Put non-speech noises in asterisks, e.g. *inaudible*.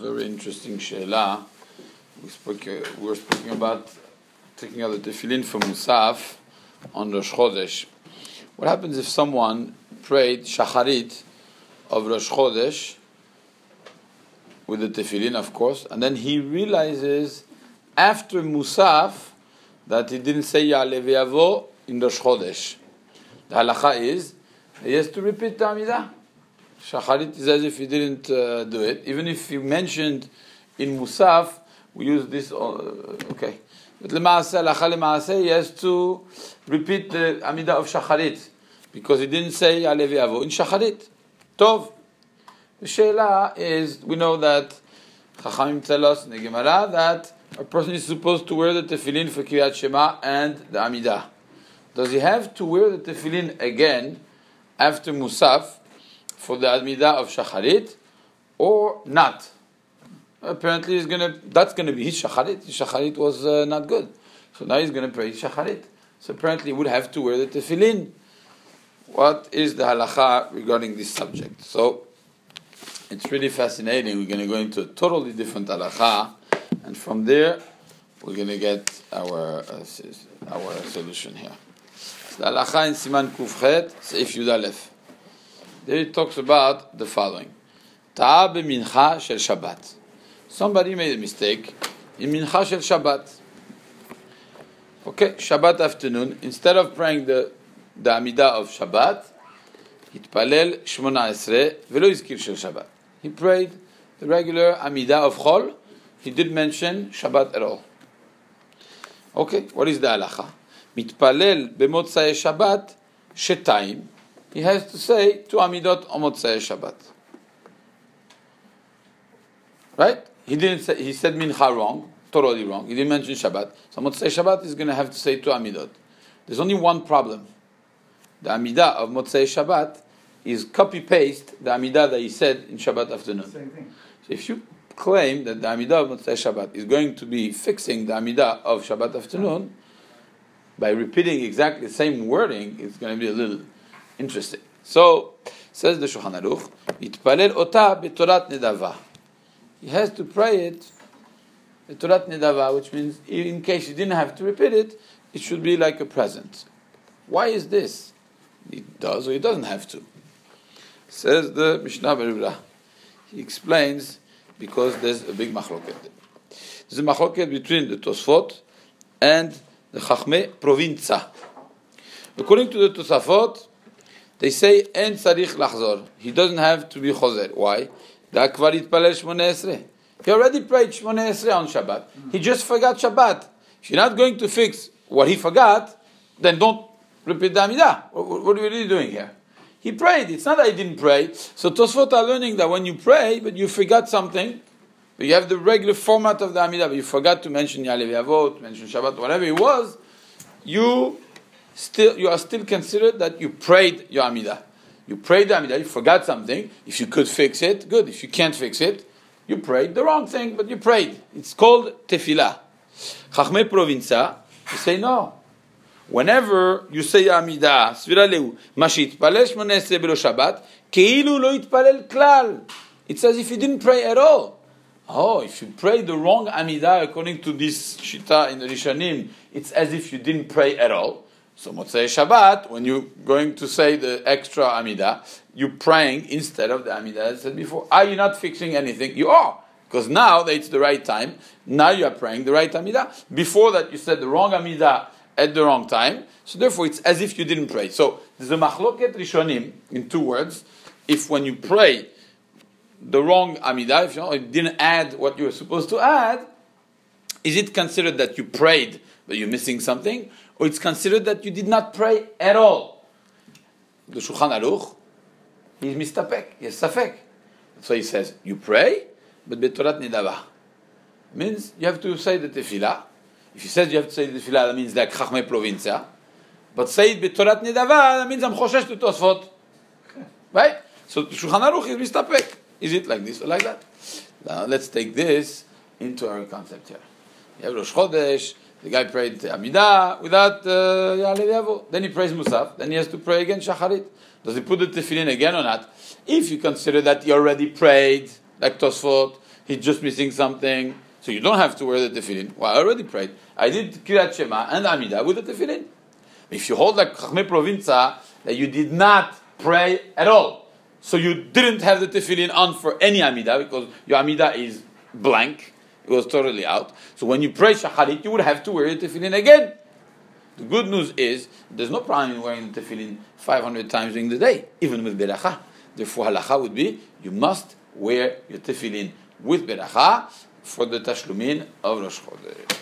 very interesting sheila. We spoke. Uh, we were speaking about taking out the tefillin from Musaf on Rosh Chodesh. What happens if someone prayed shacharit of Rosh Chodesh with the tefillin, of course, and then he realizes after Musaf that he didn't say Ya'aleh V'Yavo in Rosh Chodesh. The halacha is he has to repeat the Amidah. Shacharit is as if he didn't uh, do it. Even if he mentioned in Musaf, we use this, uh, okay. But Lema'aseh, he has to repeat the Amidah of Shacharit. Because he didn't say Alevi Avo in Shacharit. Tov. The Sheila is, we know that Chachamim tell us in the Gemara that a person is supposed to wear the tefillin for Kriyat Shema and the Amidah. Does he have to wear the tefillin again after Musaf for the Amidah of Shacharit or not? Apparently, he's gonna. That's gonna be his Shacharit. His Shacharit was uh, not good, so now he's gonna pray Shacharit. So apparently, he would have to wear the tefillin. What is the halacha regarding this subject? So it's really fascinating. We're going to go into a totally different halacha, and from there, we're going to get our uh, our solution here. The halacha in Siman Kufchet, Seif Yud Aleph. There it talks about the following: Ta'a b'mincha shel Shabbat. Somebody made a mistake in mincha shel Shabbat. Okay, Shabbat afternoon. Instead of praying the the Amidah of Shabbat, התפלל שמונה עשרה ולא הזכיר של שבת. He prayed the regular Amidah of Chol. He did mention Shabbat at all. Okay, what is the halacha? מתפלל במוצאי שבת שתיים. he has to say two Amidot Omotzei Shabbat. Right? He didn't say, he said Mincha wrong, totally wrong. He didn't mention Shabbat. So Motzei Shabbat is going to have to say two Amidot. There's only one problem. The Amidah of Motzei Shabbat is copy paste the Amidah that he said in Shabbat afternoon. Same thing. So if you claim that the Amidah of Motzei Shabbat is going to be fixing the Amidah of Shabbat afternoon, by repeating exactly the same wording, it's going to be a little interesting. So says the Shulchan Aruch, "Yitpalel ota b'torat nedava." He has to pray it, the Torat Nedava, which means in case he didn't have to repeat it, it should be like a present. Why is this? He does or he doesn't have to. Says the Mishnah Berurah. He explains because there's a big machloket. There's a machloket between the Tosfot and the Chachme Provinza. According to the Tosafot, they say, En sarich lachzor. He doesn't have to be chozer. Why? He already prayed Shmonesre on Shabbat. He just forgot Shabbat. If you're not going to fix what he forgot, then don't repeat the Amidah. What are you really doing here? He prayed. It's not that he didn't pray. So Tosfot are learning that when you pray, but you forgot something, but you have the regular format of the Amidah, but you forgot to mention Yalev Yavot, mention Shabbat, whatever it was, you still you are still considered that you prayed your Amidah. You prayed the Amidah, you forgot something. If you could fix it, good. If you can't fix it, you prayed the wrong thing, but you prayed. It's called tefillah. Chachme Provinza, you say no. Whenever you say Amidah, Sviralehu, Mashit Palesh שהתפלל שמונה עשרה בלא שבת, כאילו It's as if you didn't pray at all. Oh, if you pray the wrong Amidah according to this Shita in the Rishonim, it's as if you didn't pray at all. So Motzei Shabbat, when you're going to say the extra Amidah, you're praying instead of the Amidah I said before. Are you not fixing anything? You are. Because now it's the right time, now you are praying the right Amidah. Before that, you said the wrong Amidah at the wrong time. So therefore, it's as if you didn't pray. So there's a machloket rishonim in two words. If when you pray the wrong amidah, if you didn't add what you were supposed to add, is it considered that you prayed but you're missing something, or it's considered that you did not pray at all? The Shulchan Aruch, he's mistapek, he's safek. So he says, you pray, but betorat nidavah. Means you have to say the tefillah, if he says you have to say the tefillah, that means like Chachmei Provincia. But say it b'torat nedava, that means I'm choshesh to Tosfot. *laughs* Right? So Shulchan Aruch is mistapek. Is it like this or like that? Now let's take this into our concept here. You have Rosh Chodesh, the guy prayed Amidah without uh, Then he prays Musaf, then he has to pray again Shacharit. Does he put the tefillin again or not? If you consider that he already prayed, like Tosfot, he's just missing something. So you don't have to wear the tefillin. Well, I already prayed. I did Kirat Shema and Amidah with the tefillin. If you hold like Chachme Provinza that you did not pray at all, so you didn't have the tefillin on for any Amidah because your Amidah is blank, it was totally out. So when you pray Shacharit, you would have to wear the tefillin again. The good news is there's no problem in wearing the tefillin 500 times during the day, even with beracha. Therefore, halacha would be you must wear your tefillin with beracha for the tashlumin of Rosh Chodesh.